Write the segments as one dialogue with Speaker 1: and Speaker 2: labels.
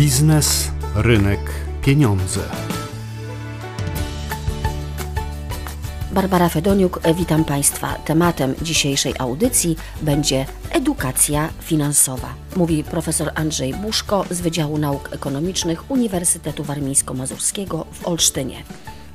Speaker 1: Biznes, rynek, pieniądze.
Speaker 2: Barbara Fedoniuk, witam Państwa. Tematem dzisiejszej audycji będzie edukacja finansowa. Mówi profesor Andrzej Buszko z Wydziału Nauk Ekonomicznych Uniwersytetu Warmińsko-Mazurskiego w Olsztynie.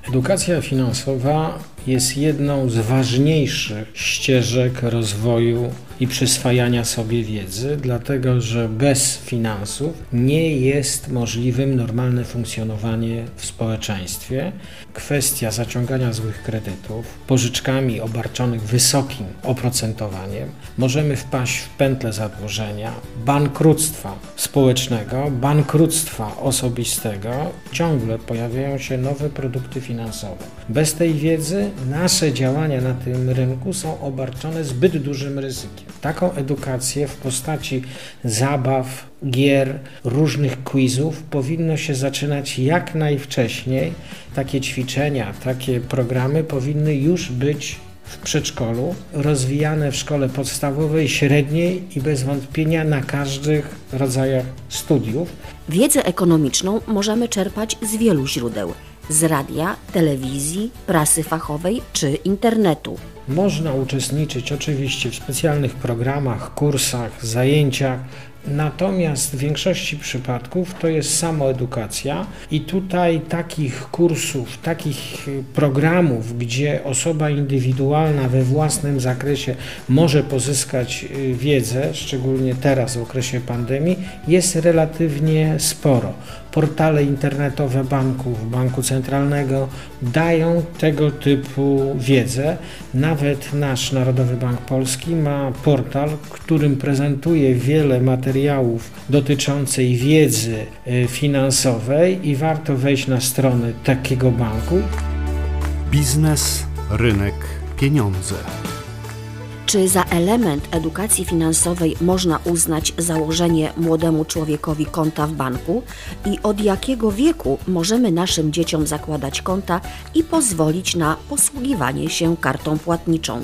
Speaker 3: Edukacja finansowa jest jedną z ważniejszych ścieżek rozwoju i przyswajania sobie wiedzy, dlatego że bez finansów nie jest możliwym normalne funkcjonowanie w społeczeństwie. Kwestia zaciągania złych kredytów, pożyczkami obarczonych wysokim oprocentowaniem, możemy wpaść w pętlę zadłużenia, bankructwa społecznego, bankructwa osobistego. Ciągle pojawiają się nowe produkty finansowe. Bez tej wiedzy nasze działania na tym rynku są obarczone zbyt dużym ryzykiem. Taką edukację w postaci zabaw, gier, różnych quizów powinno się zaczynać jak najwcześniej. Takie ćwiczenia, takie programy powinny już być w przedszkolu, rozwijane w szkole podstawowej, średniej i bez wątpienia na każdych rodzajach studiów.
Speaker 2: Wiedzę ekonomiczną możemy czerpać z wielu źródeł z radia, telewizji, prasy fachowej czy internetu.
Speaker 3: Można uczestniczyć oczywiście w specjalnych programach, kursach, zajęciach, Natomiast w większości przypadków to jest samoedukacja i tutaj takich kursów, takich programów, gdzie osoba indywidualna we własnym zakresie może pozyskać y, wiedzę, szczególnie teraz w okresie pandemii, jest relatywnie sporo. Portale internetowe banków, Banku Centralnego dają tego typu wiedzę. Nawet nasz Narodowy Bank Polski ma portal, którym prezentuje wiele materiałów dotyczącej wiedzy y, finansowej i warto wejść na stronę takiego banku.
Speaker 1: Biznes, rynek, pieniądze.
Speaker 2: Czy za element edukacji finansowej można uznać założenie młodemu człowiekowi konta w banku i od jakiego wieku możemy naszym dzieciom zakładać konta i pozwolić na posługiwanie się kartą płatniczą?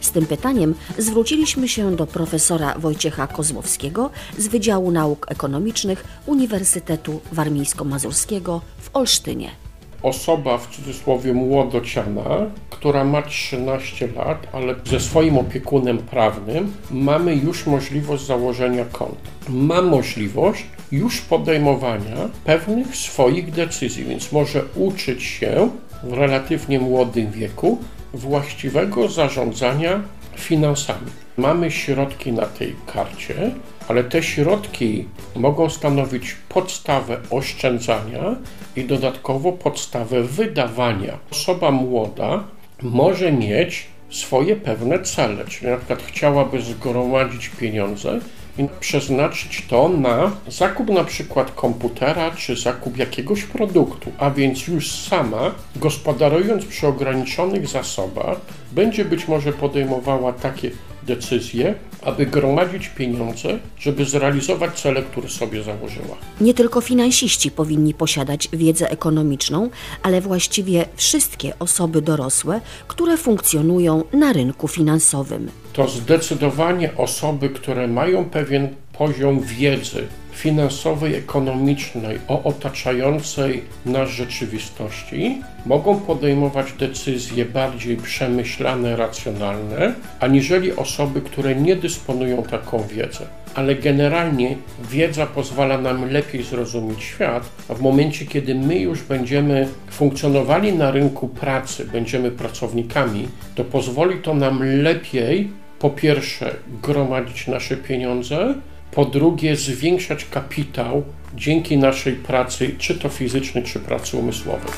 Speaker 2: Z tym pytaniem zwróciliśmy się do profesora Wojciecha Kozłowskiego z Wydziału Nauk Ekonomicznych Uniwersytetu Warmińsko-Mazurskiego w Olsztynie
Speaker 4: osoba w cudzysłowie młodociana, która ma 13 lat, ale ze swoim opiekunem prawnym mamy już możliwość założenia konta. Ma możliwość już podejmowania pewnych swoich decyzji, więc może uczyć się w relatywnie młodym wieku właściwego zarządzania finansami. Mamy środki na tej karcie, ale te środki mogą stanowić podstawę oszczędzania i dodatkowo podstawę wydawania. Osoba młoda może mieć swoje pewne cele, czyli na przykład chciałaby zgromadzić pieniądze i przeznaczyć to na zakup na przykład komputera czy zakup jakiegoś produktu, a więc już sama, gospodarując przy ograniczonych zasobach, będzie być może podejmowała takie decyzje, aby gromadzić pieniądze, żeby zrealizować cele, które sobie założyła.
Speaker 2: Nie tylko finansiści powinni posiadać wiedzę ekonomiczną, ale właściwie wszystkie osoby dorosłe, które funkcjonują na rynku finansowym.
Speaker 4: To zdecydowanie osoby, które mają pewien poziom wiedzy finansowej, ekonomicznej o otaczającej nas rzeczywistości, mogą podejmować decyzje bardziej przemyślane, racjonalne, aniżeli osoby, które nie dysponują taką wiedzą. Ale generalnie wiedza pozwala nam lepiej zrozumieć świat, a w momencie, kiedy my już będziemy funkcjonowali na rynku pracy, będziemy pracownikami, to pozwoli to nam lepiej po pierwsze gromadzić nasze pieniądze, po drugie zwiększać kapitał dzięki naszej pracy, czy to fizycznej, czy pracy umysłowej.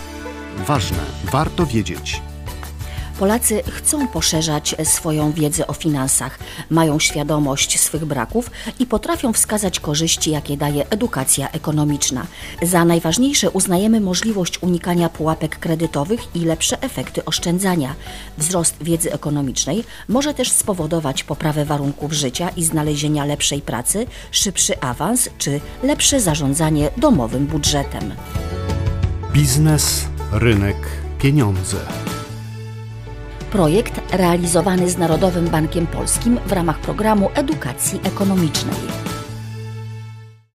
Speaker 1: Ważne, warto wiedzieć.
Speaker 2: Polacy chcą poszerzać swoją wiedzę o finansach, mają świadomość swych braków i potrafią wskazać korzyści, jakie daje edukacja ekonomiczna. Za najważniejsze uznajemy możliwość unikania pułapek kredytowych i lepsze efekty oszczędzania. Wzrost wiedzy ekonomicznej może też spowodować poprawę warunków życia i znalezienia lepszej pracy, szybszy awans czy lepsze zarządzanie domowym budżetem.
Speaker 1: Biznes, rynek, pieniądze.
Speaker 2: Projekt realizowany z Narodowym Bankiem Polskim w ramach programu edukacji ekonomicznej.